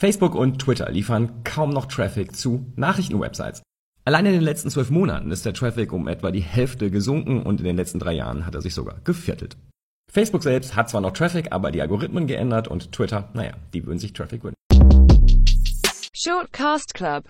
Facebook und Twitter liefern kaum noch Traffic zu Nachrichtenwebsites. Allein in den letzten zwölf Monaten ist der Traffic um etwa die Hälfte gesunken und in den letzten drei Jahren hat er sich sogar geviertelt. Facebook selbst hat zwar noch Traffic, aber die Algorithmen geändert und Twitter, naja, die würden sich Traffic wünschen. Shortcast Club